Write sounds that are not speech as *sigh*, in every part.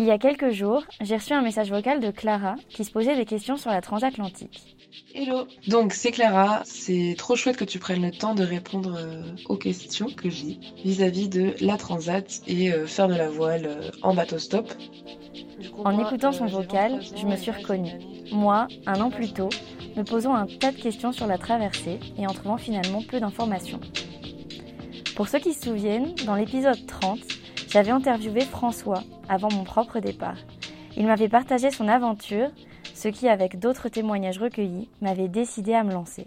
Il y a quelques jours, j'ai reçu un message vocal de Clara qui se posait des questions sur la transatlantique. Hello Donc c'est Clara, c'est trop chouette que tu prennes le temps de répondre euh, aux questions que j'ai vis-à-vis de la transat et euh, faire de la voile euh, en bateau stop. En écoutant son vocal, je me suis reconnue. Moi, un an plus tôt, me posant un tas de questions sur la traversée et en trouvant finalement peu d'informations. Pour ceux qui se souviennent, dans l'épisode 30, j'avais interviewé François avant mon propre départ. Il m'avait partagé son aventure, ce qui, avec d'autres témoignages recueillis, m'avait décidé à me lancer.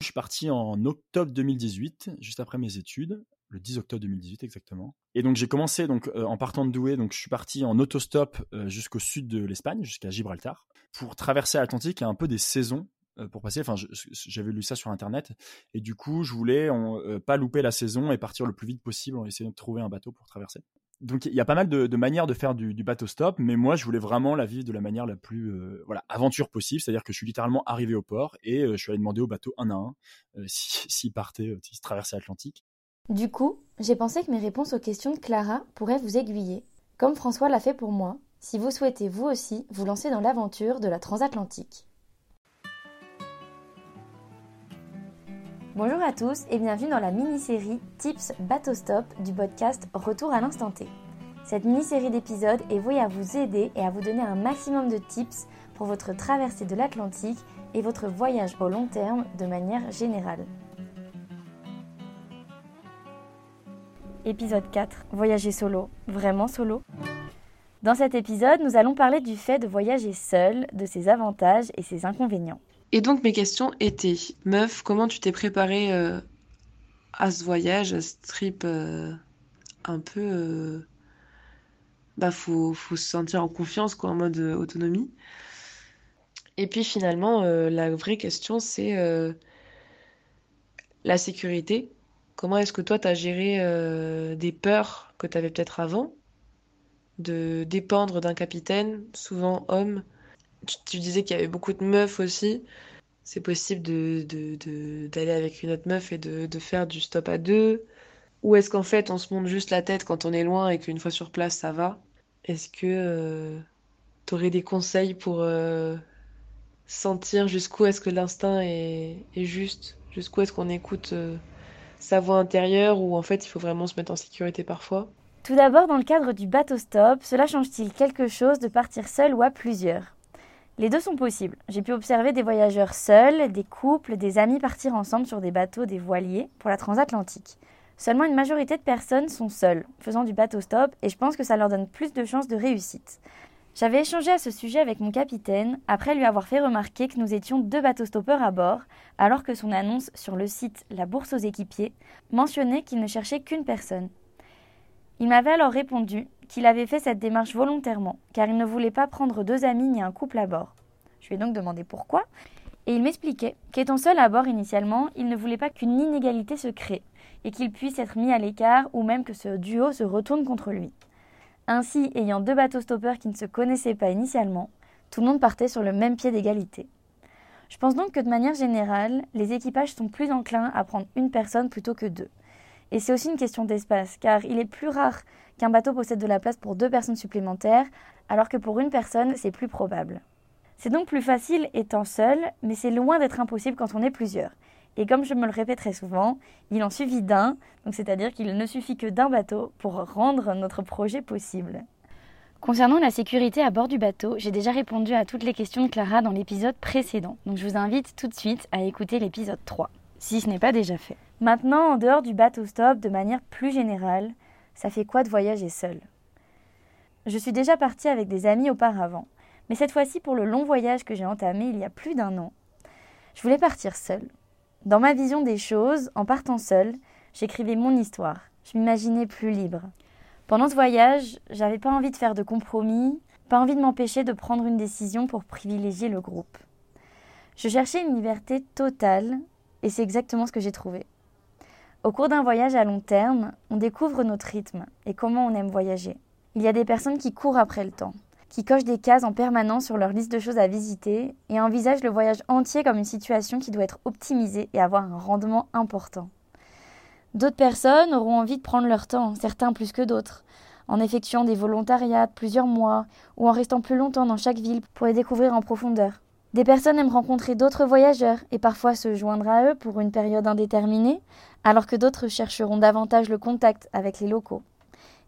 Je suis parti en octobre 2018, juste après mes études, le 10 octobre 2018 exactement. Et donc j'ai commencé donc euh, en partant de Douai, donc je suis parti en autostop euh, jusqu'au sud de l'Espagne, jusqu'à Gibraltar, pour traverser l'Atlantique. A un peu des saisons euh, pour passer. Enfin, j'avais lu ça sur internet et du coup, je voulais pas louper la saison et partir le plus vite possible en essayant de trouver un bateau pour traverser. Donc il y a pas mal de, manières de faire du, bateau stop, mais moi je voulais vraiment la vivre de la manière la plus voilà aventure possible, c'est-à-dire que je suis littéralement arrivé au port et je suis allé demander au bateau un à un *laughs* s'il si, partait, s'il traversait l'Atlantique. Du coup, j'ai pensé que mes réponses aux questions de Clara pourraient vous aiguiller, comme François l'a fait pour moi, si vous souhaitez vous aussi vous lancer dans l'aventure de la transatlantique. Bonjour à tous et bienvenue dans la mini-série Tips Bateau Stop du podcast Retour à l'instant T. Cette mini-série d'épisodes est vouée à vous aider et à vous donner un maximum de tips pour votre traversée de l'Atlantique et votre voyage au long terme de manière générale. Épisode 4. Voyager solo. Vraiment solo? Dans cet épisode, nous allons parler du fait de voyager seul, de ses avantages et ses inconvénients. Et donc mes questions étaient, meuf, comment tu t'es préparée euh, à ce voyage, à ce trip euh, un peu... Euh, bah faut, se sentir en confiance, quoi, en mode autonomie. Et puis finalement, la vraie question, c'est la sécurité. Comment est-ce que toi, tu as géré euh, des peurs que tu avais peut-être avant, de dépendre d'un capitaine, souvent homme tu, disais qu'il y avait beaucoup de meufs aussi. C'est possible d'aller de, avec une autre meuf et de, faire du stop à deux. Ou est-ce qu'en fait, on se monte juste la tête quand on est loin et qu'une fois sur place, ça va? Est-ce que euh, tu aurais des conseils pour euh, sentir jusqu'où est-ce que l'instinct est, est, juste? Jusqu'où est-ce qu'on écoute sa voix intérieure? Ou en fait il faut vraiment se mettre en sécurité parfois? Tout d'abord, dans le cadre du bateau stop, cela change-t-il quelque chose de partir seul ou à plusieurs? Les deux sont possibles. J'ai pu observer des voyageurs seuls, des couples, des amis partir ensemble sur des bateaux, des voiliers pour la transatlantique. Seulement une majorité de personnes sont seules, faisant du bateau stop, et je pense que ça leur donne plus de chances de réussite. J'avais échangé à ce sujet avec mon capitaine après lui avoir fait remarquer que nous étions deux bateaux stoppeurs à bord, alors que son annonce sur le site La Bourse aux équipiers mentionnait qu'il ne cherchait qu'une personne. Il m'avait alors répondu qu'il avait fait cette démarche volontairement, car il ne voulait pas prendre deux amis ni un couple à bord. Je lui ai donc demandé pourquoi, et il m'expliquait qu'étant seul à bord initialement, il ne voulait pas qu'une inégalité se crée, et qu'il puisse être mis à l'écart ou même que ce duo se retourne contre lui. Ainsi, ayant deux bateaux stoppeurs qui ne se connaissaient pas initialement, tout le monde partait sur le même pied d'égalité. Je pense donc que de manière générale, les équipages sont plus enclins à prendre une personne plutôt que deux. Et c'est aussi une question d'espace, car il est plus rare qu'un bateau possède de la place pour deux personnes supplémentaires, alors que pour une personne, c'est plus probable. C'est donc plus facile étant seul, mais c'est loin d'être impossible quand on est plusieurs. Et comme je me le répète très souvent, il en suffit d'un, donc c'est-à-dire qu'il ne suffit que d'un bateau pour rendre notre projet possible. Concernant la sécurité à bord du bateau, j'ai déjà répondu à toutes les questions de Clara dans l'épisode précédent, donc je vous invite tout de suite à écouter l'épisode 3, si ce n'est pas déjà fait. Maintenant, en dehors du bateau stop, de manière plus générale, ça fait quoi de voyager seul Je suis déjà partie avec des amis auparavant, mais cette fois-ci pour le long voyage que j'ai entamé il y a plus d'un an. Je voulais partir seule, dans ma vision des choses, en partant seule, j'écrivais mon histoire. Je m'imaginais plus libre. Pendant ce voyage, j'avais pas envie de faire de compromis, pas envie de m'empêcher de prendre une décision pour privilégier le groupe. Je cherchais une liberté totale et c'est exactement ce que j'ai trouvé. Au cours d'un voyage à long terme, on découvre notre rythme et comment on aime voyager. Il y a des personnes qui courent après le temps, qui cochent des cases en permanence sur leur liste de choses à visiter et envisagent le voyage entier comme une situation qui doit être optimisée et avoir un rendement important. D'autres personnes auront envie de prendre leur temps, certains plus que d'autres, en effectuant des volontariats de plusieurs mois ou en restant plus longtemps dans chaque ville pour les découvrir en profondeur. Des personnes aiment rencontrer d'autres voyageurs et parfois se joindre à eux pour une période indéterminée, alors que d'autres chercheront davantage le contact avec les locaux.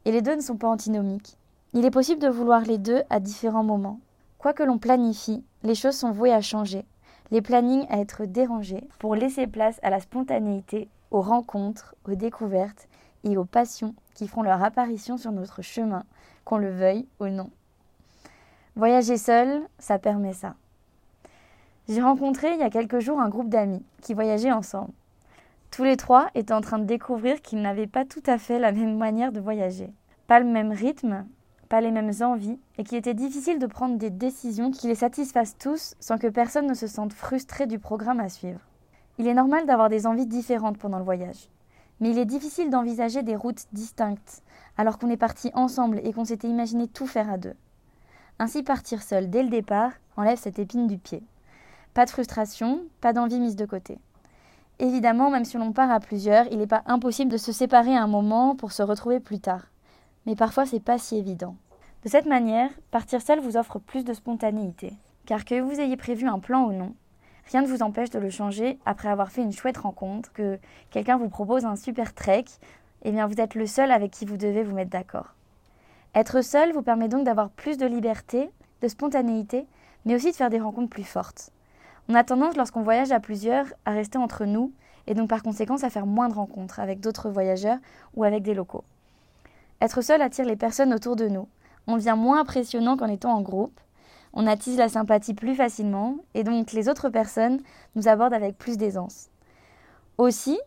Et les deux ne sont pas antinomiques. Il est possible de vouloir les deux à différents moments. Quoi que l'on planifie, les choses sont vouées à changer, les plannings à être dérangés pour laisser place à la spontanéité, aux rencontres, aux découvertes et aux passions qui feront leur apparition sur notre chemin, qu'on le veuille ou non. Voyager seul, ça permet ça. J'ai rencontré il y a quelques jours un groupe d'amis qui voyageaient ensemble. Tous les trois étaient en train de découvrir qu'ils n'avaient pas tout à fait la même manière de voyager. Pas le même rythme, pas les mêmes envies, et qu'il était difficile de prendre des décisions qui les satisfassent tous sans que personne ne se sente frustré du programme à suivre. Il est normal d'avoir des envies différentes pendant le voyage, mais il est difficile d'envisager des routes distinctes alors qu'on est parti ensemble et qu'on s'était imaginé tout faire à deux. Ainsi partir seul dès le départ enlève cette épine du pied. Pas de frustration, pas d'envie mise de côté. Évidemment, même si l'on part à plusieurs, il n'est pas impossible de se séparer un moment pour se retrouver plus tard. Mais parfois, c'est pas si évident. De cette manière, partir seul vous offre plus de spontanéité. Car que vous ayez prévu un plan ou non, rien ne vous empêche de le changer après avoir fait une chouette rencontre, que quelqu'un vous propose un super trek, et eh bien vous êtes le seul avec qui vous devez vous mettre d'accord. Être seul vous permet donc d'avoir plus de liberté, de spontanéité, mais aussi de faire des rencontres plus fortes. On a tendance, lorsqu'on voyage à plusieurs, à rester entre nous et donc par conséquent à faire moins de rencontres avec d'autres voyageurs ou avec des locaux. Être seul attire les personnes autour de nous. On devient moins impressionnant qu'en étant en groupe. On attise la sympathie plus facilement et donc les autres personnes nous abordent avec plus d'aisance. Aussi,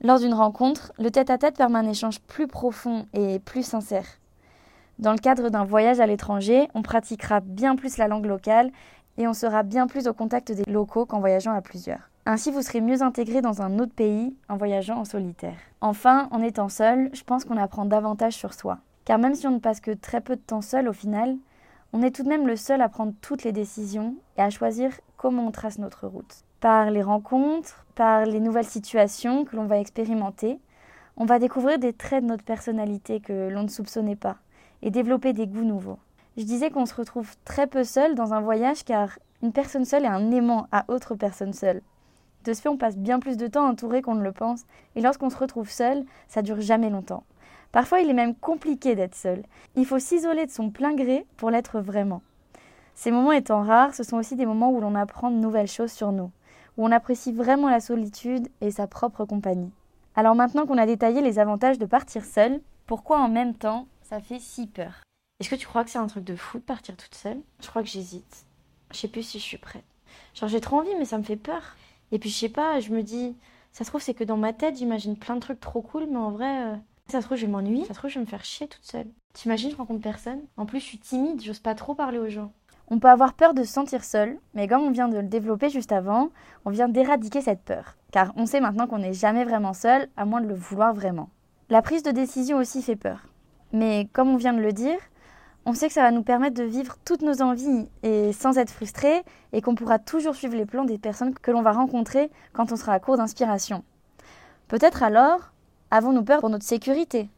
lors d'une rencontre, le tête-à-tête -tête permet un échange plus profond et plus sincère. Dans le cadre d'un voyage à l'étranger, on pratiquera bien plus la langue locale et on sera bien plus au contact des locaux qu'en voyageant à plusieurs. Ainsi, vous serez mieux intégré dans un autre pays en voyageant en solitaire. Enfin, en étant seul, je pense qu'on apprend davantage sur soi. Car même si on ne passe que très peu de temps seul au final, on est tout de même le seul à prendre toutes les décisions et à choisir comment on trace notre route. Par les rencontres, par les nouvelles situations que l'on va expérimenter, on va découvrir des traits de notre personnalité que l'on ne soupçonnait pas et développer des goûts nouveaux. Je disais qu'on se retrouve très peu seul dans un voyage car une personne seule est un aimant à autre personne seule. De ce fait, on passe bien plus de temps entouré qu'on ne le pense, et lorsqu'on se retrouve seul, ça dure jamais longtemps. Parfois, il est même compliqué d'être seul. Il faut s'isoler de son plein gré pour l'être vraiment. Ces moments étant rares, ce sont aussi des moments où l'on apprend de nouvelles choses sur nous, où on apprécie vraiment la solitude et sa propre compagnie. Alors maintenant qu'on a détaillé les avantages de partir seul, pourquoi en même temps ça fait si peur? Est-ce que tu crois que c'est un truc de fou de partir toute seule? Je crois que j'hésite. Je sais plus si je suis prête. Genre j'ai trop envie mais ça me fait peur. Et puis je sais pas, je me dis, ça se trouve c'est que dans ma tête j'imagine plein de trucs trop cool mais en vrai, euh, ça se trouve je vais m'ennuyer, ça se trouve je vais me faire chier toute seule. T'imagines je rencontre personne En plus je suis timide, j'ose pas trop parler aux gens. On peut avoir peur de se sentir seul, mais comme on vient de le développer juste avant, on vient d'éradiquer cette peur. Car on sait maintenant qu'on n'est jamais vraiment seul, à moins de le vouloir vraiment. La prise de décision aussi fait peur. Mais comme on vient de le dire, on sait que ça va nous permettre de vivre toutes nos envies et sans être frustré et qu'on pourra toujours suivre les plans des personnes que l'on va rencontrer quand on sera à court d'inspiration. Peut-être alors avons-nous peur pour notre sécurité?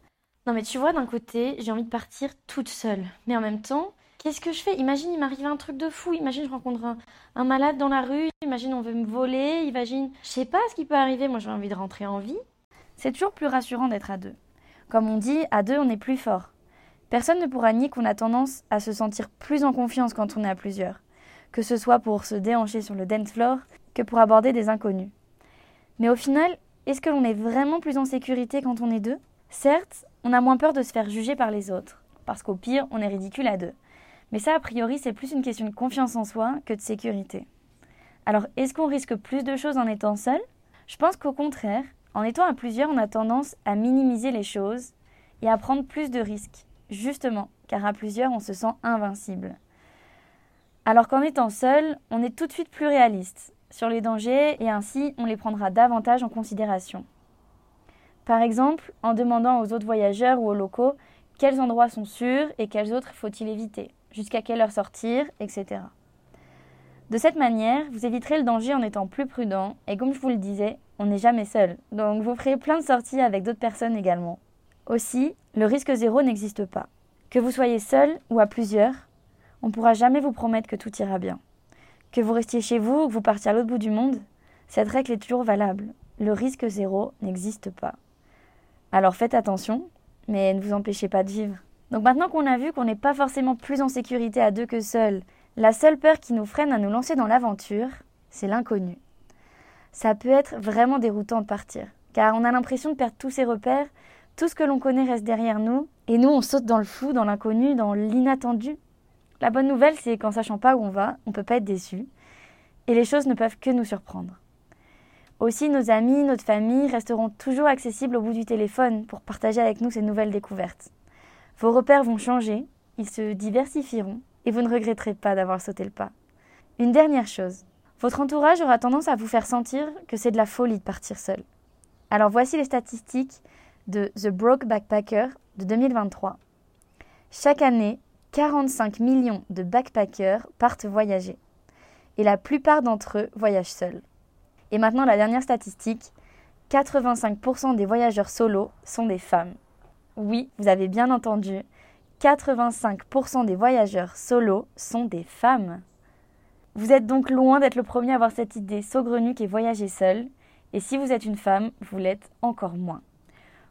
Non mais tu vois, d'un côté, j'ai envie de partir toute seule. Mais en même temps, qu'est-ce que je fais? Imagine, il m'arrive un truc de fou. Imagine, je rencontre un, un, malade dans la rue. Imagine, on veut me voler. Imagine, je sais pas ce qui peut arriver. Moi, j'ai envie de rentrer en vie. C'est toujours plus rassurant d'être à deux. Comme on dit, à deux, on est plus fort. Personne ne pourra nier qu'on a tendance à se sentir plus en confiance quand on est à plusieurs, que ce soit pour se déhancher sur le dance floor que pour aborder des inconnus. Mais au final, est-ce que l'on est vraiment plus en sécurité quand on est deux? Certes, on a moins peur de se faire juger par les autres, parce qu'au pire, on est ridicule à deux. Mais ça, a priori, c'est plus une question de confiance en soi que de sécurité. Alors, est-ce qu'on risque plus de choses en étant seul? Je pense qu'au contraire, en étant à plusieurs, on a tendance à minimiser les choses et à prendre plus de risques. Justement, car à plusieurs, on se sent invincible. Alors qu'en étant seul, on est tout de suite plus réaliste sur les dangers et ainsi on les prendra davantage en considération. Par exemple, en demandant aux autres voyageurs ou aux locaux quels endroits sont sûrs et quels autres faut-il éviter, jusqu'à quelle heure sortir, etc. De cette manière, vous éviterez le danger en étant plus prudent et comme je vous le disais, on n'est jamais seul, donc vous ferez plein de sorties avec d'autres personnes également. Aussi, le risque zéro n'existe pas. Que vous soyez seul ou à plusieurs, on ne pourra jamais vous promettre que tout ira bien. Que vous restiez chez vous ou que vous partiez à l'autre bout du monde, cette règle est toujours valable. Le risque zéro n'existe pas. Alors faites attention, mais ne vous empêchez pas de vivre. Donc maintenant qu'on a vu qu'on n'est pas forcément plus en sécurité à deux que seul, la seule peur qui nous freine à nous lancer dans l'aventure, c'est l'inconnu. Ça peut être vraiment déroutant de partir, car on a l'impression de perdre tous ses repères, tout ce que l'on connaît reste derrière nous, et nous on saute dans le flou, dans l'inconnu, dans l'inattendu. La bonne nouvelle, c'est qu'en sachant pas où on va, on peut pas être déçu, et les choses ne peuvent que nous surprendre. Aussi, nos amis, notre famille resteront toujours accessibles au bout du téléphone pour partager avec nous ces nouvelles découvertes. Vos repères vont changer, ils se diversifieront, et vous ne regretterez pas d'avoir sauté le pas. Une dernière chose, votre entourage aura tendance à vous faire sentir que c'est de la folie de partir seul. Alors voici les statistiques de The Broke Backpacker de 2023. Chaque année, 45 millions de backpackers partent voyager. Et la plupart d'entre eux voyagent seuls. Et maintenant la dernière statistique, 85% des voyageurs solos sont des femmes. Oui, vous avez bien entendu, 85% des voyageurs solos sont des femmes. Vous êtes donc loin d'être le premier à avoir cette idée saugrenue qu'est voyager seul, et si vous êtes une femme, vous l'êtes encore moins.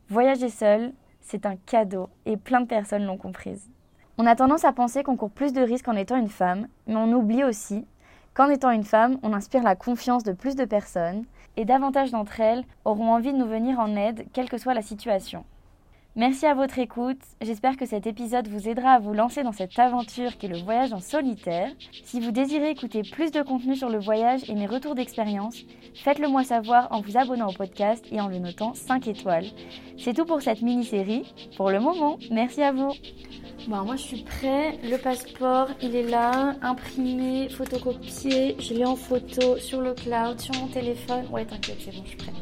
Voyager seul, c'est un cadeau, et plein de personnes l'ont comprise. On a tendance à penser qu'on court plus de risques en étant une femme, mais on oublie aussi qu'en étant une femme, on inspire la confiance de plus de personnes, et davantage d'entre elles auront envie de nous venir en aide, quelle que soit la situation. Merci à votre écoute. J'espère que cet épisode vous aidera à vous lancer dans cette aventure qui est le voyage en solitaire. Si vous désirez écouter plus de contenu sur le voyage et mes retours d'expérience, faites-le moi savoir en vous abonnant au podcast et en le notant 5 étoiles. C'est tout pour cette mini-série. Pour le moment, merci à vous. Bon, moi je suis prêt. Le passeport, il est là, imprimé, photocopié. Je l'ai en photo sur le cloud, sur mon téléphone. Ouais, t'inquiète, c'est bon, je suis prêt.